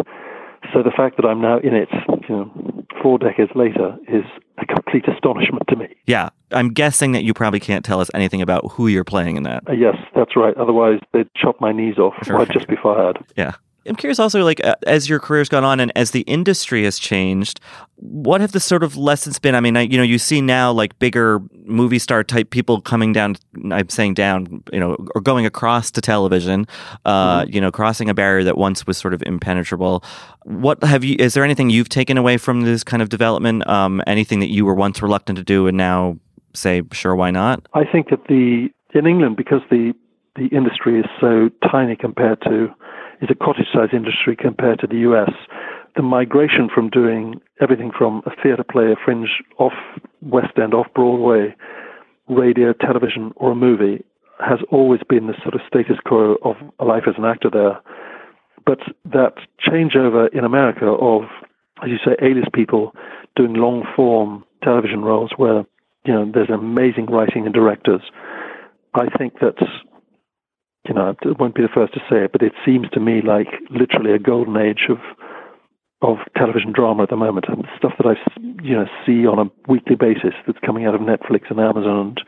So the fact that I'm now in it, you know, four decades later, is a complete astonishment to me. Yeah, I'm guessing that you probably can't tell us anything about who you're playing in that. Uh, yes, that's right. Otherwise, they'd chop my knees off. Sure. I'd just be fired. Yeah. I'm curious also, like, uh, as your career's gone on and as the industry has changed, what have the sort of lessons been? I mean, I, you know, you see now like bigger movie star type people coming down, I'm saying down, you know, or going across to television, uh, mm-hmm. you know, crossing a barrier that once was sort of impenetrable. What have you, is there anything you've taken away from this kind of development? Um, anything that you were once reluctant to do and now say, sure, why not? I think that the, in England, because the, the industry is so tiny compared to is a cottage sized industry compared to the US. The migration from doing everything from a theatre play, a fringe off West End, off Broadway, radio, television, or a movie has always been the sort of status quo of life as an actor there. But that changeover in America of, as you say, A-list people doing long form television roles where you know there's amazing writing and directors. I think that's you know, I won't be the first to say it, but it seems to me like literally a golden age of of television drama at the moment, and stuff that I you know see on a weekly basis that's coming out of Netflix and Amazon and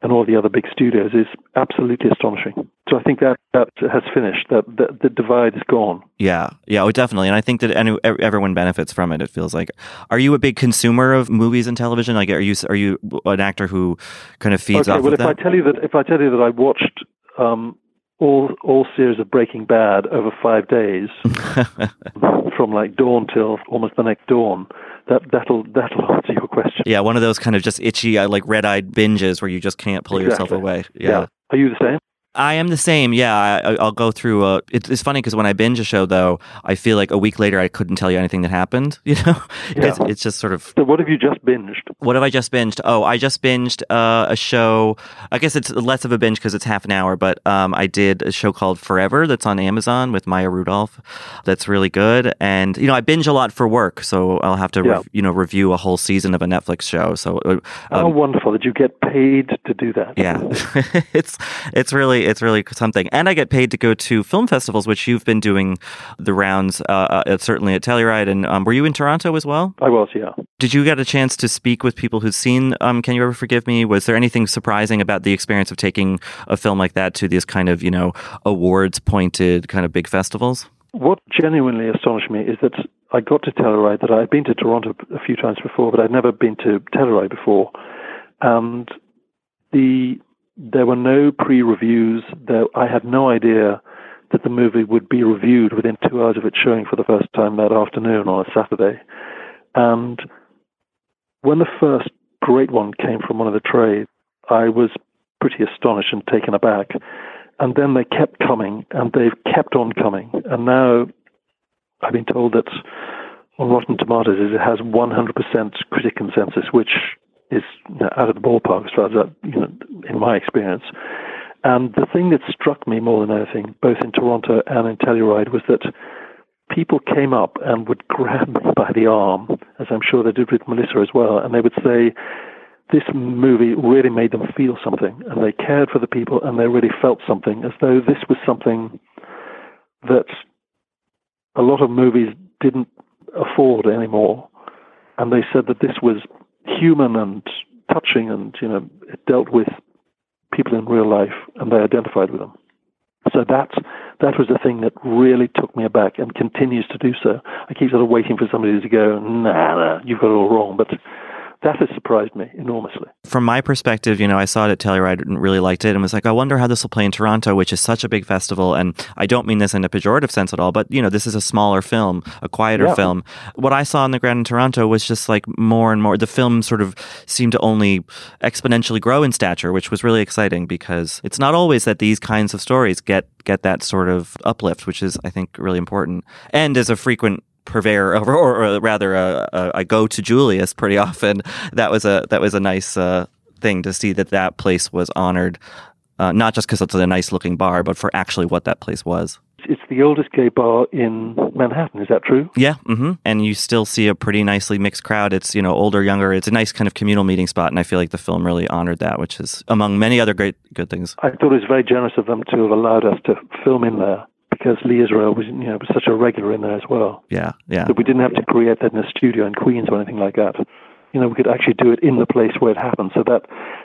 and all the other big studios is absolutely astonishing. So I think that that has finished. That the, the divide is gone. Yeah, yeah, oh, definitely. And I think that any, everyone benefits from it. It feels like. Are you a big consumer of movies and television? Like, are you are you an actor who kind of feeds okay, off? Well, of if that? I tell you that if I tell you that I watched um, all all series of Breaking Bad over five days, from like dawn till almost the next dawn. That that'll that'll answer your question. Yeah, one of those kind of just itchy, uh, like red eyed binges where you just can't pull exactly. yourself away. Yeah. yeah. Are you the same? I am the same. Yeah, I, will go through. A, it's, it's funny because when I binge a show, though, I feel like a week later I couldn't tell you anything that happened. You know, yeah. it's, it's just sort of. So what have you just binged? What have I just binged? Oh, I just binged uh, a show. I guess it's less of a binge because it's half an hour, but um, I did a show called Forever that's on Amazon with Maya Rudolph. That's really good, and you know I binge a lot for work, so I'll have to yeah. rev- you know review a whole season of a Netflix show. So um, how wonderful that you get paid to do that. Yeah, it's it's really it's really something. And I get paid to go to film festivals, which you've been doing the rounds, uh, uh, certainly at Telluride. And um, were you in Toronto as well? I was, yeah. Did you get a chance to speak with people who'd seen um, Can You Ever Forgive Me? Was there anything surprising about the experience of taking a film like that to these kind of, you know, awards pointed kind of big festivals? What genuinely astonished me is that I got to Telluride, that I'd been to Toronto a few times before, but I'd never been to Telluride before. And the there were no pre-reviews. There, I had no idea that the movie would be reviewed within two hours of it showing for the first time that afternoon on a Saturday. And when the first great one came from one of the trades, I was pretty astonished and taken aback. And then they kept coming, and they've kept on coming. And now I've been told that on Rotten Tomatoes it has 100% critic consensus, which is out of the ballpark as far as that, you know, in my experience. And the thing that struck me more than anything, both in Toronto and in Telluride, was that people came up and would grab me by the arm, as I'm sure they did with Melissa as well, and they would say, this movie really made them feel something, and they cared for the people, and they really felt something, as though this was something that a lot of movies didn't afford anymore. And they said that this was human and touching, and you know, it dealt with people in real life, and they identified with them. So that that was the thing that really took me aback and continues to do so. I keep sort of waiting for somebody to go, nah, nah you've got it all wrong. But that has surprised me enormously. From my perspective, you know, I saw it at Telluride and really liked it and was like, I wonder how this will play in Toronto, which is such a big festival. And I don't mean this in a pejorative sense at all, but, you know, this is a smaller film, a quieter yeah. film. What I saw in the Grand in Toronto was just like more and more, the film sort of seemed to only exponentially grow in stature, which was really exciting because it's not always that these kinds of stories get get that sort of uplift, which is, I think, really important. And as a frequent purveyor, or, or, or rather, a, go to Julius pretty often. That was a that was a nice uh, thing to see that that place was honored, uh, not just because it's a nice looking bar, but for actually what that place was. It's the oldest gay bar in Manhattan. Is that true? Yeah, mm-hmm. and you still see a pretty nicely mixed crowd. It's you know older, younger. It's a nice kind of communal meeting spot, and I feel like the film really honored that, which is among many other great good things. I thought it was very generous of them to have allowed us to film in there because Lee Israel was, you know, was such a regular in there as well. Yeah, yeah. That we didn't have to create that in a studio in Queens or anything like that. You know, we could actually do it in the place where it happened. So that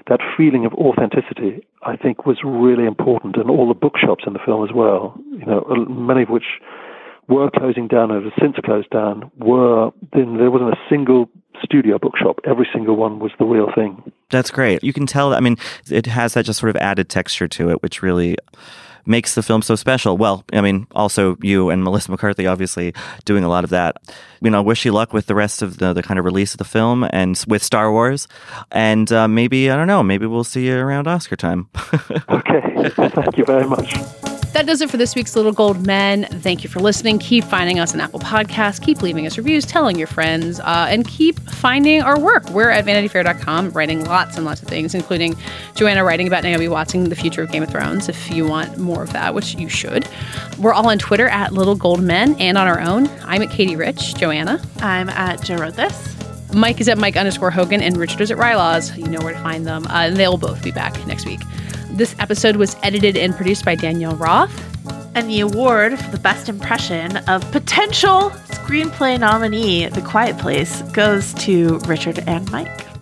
that feeling of authenticity, I think, was really important, and all the bookshops in the film as well. You know, many of which were closing down or have since closed down. Were then there wasn't a single studio bookshop. Every single one was the real thing. That's great. You can tell. I mean, it has that just sort of added texture to it, which really makes the film so special. Well, I mean, also you and Melissa McCarthy obviously doing a lot of that. You know, wish you luck with the rest of the, the kind of release of the film and with Star Wars. And uh, maybe, I don't know, maybe we'll see you around Oscar time. okay. Thank you very much. That does it for this week's Little Gold Men. Thank you for listening. Keep finding us on Apple Podcasts. Keep leaving us reviews, telling your friends, uh, and keep finding our work. We're at vanityfair.com writing lots and lots of things, including Joanna writing about Naomi Watson, the future of Game of Thrones, if you want more of that, which you should. We're all on Twitter at Little Gold Men and on our own. I'm at Katie Rich. Joanna. I'm at Joe Wrote This. Mike is at Mike underscore Hogan, and Richard is at rilaws. You know where to find them. Uh, and they'll both be back next week. This episode was edited and produced by Danielle Roth. And the award for the best impression of potential screenplay nominee, The Quiet Place, goes to Richard and Mike.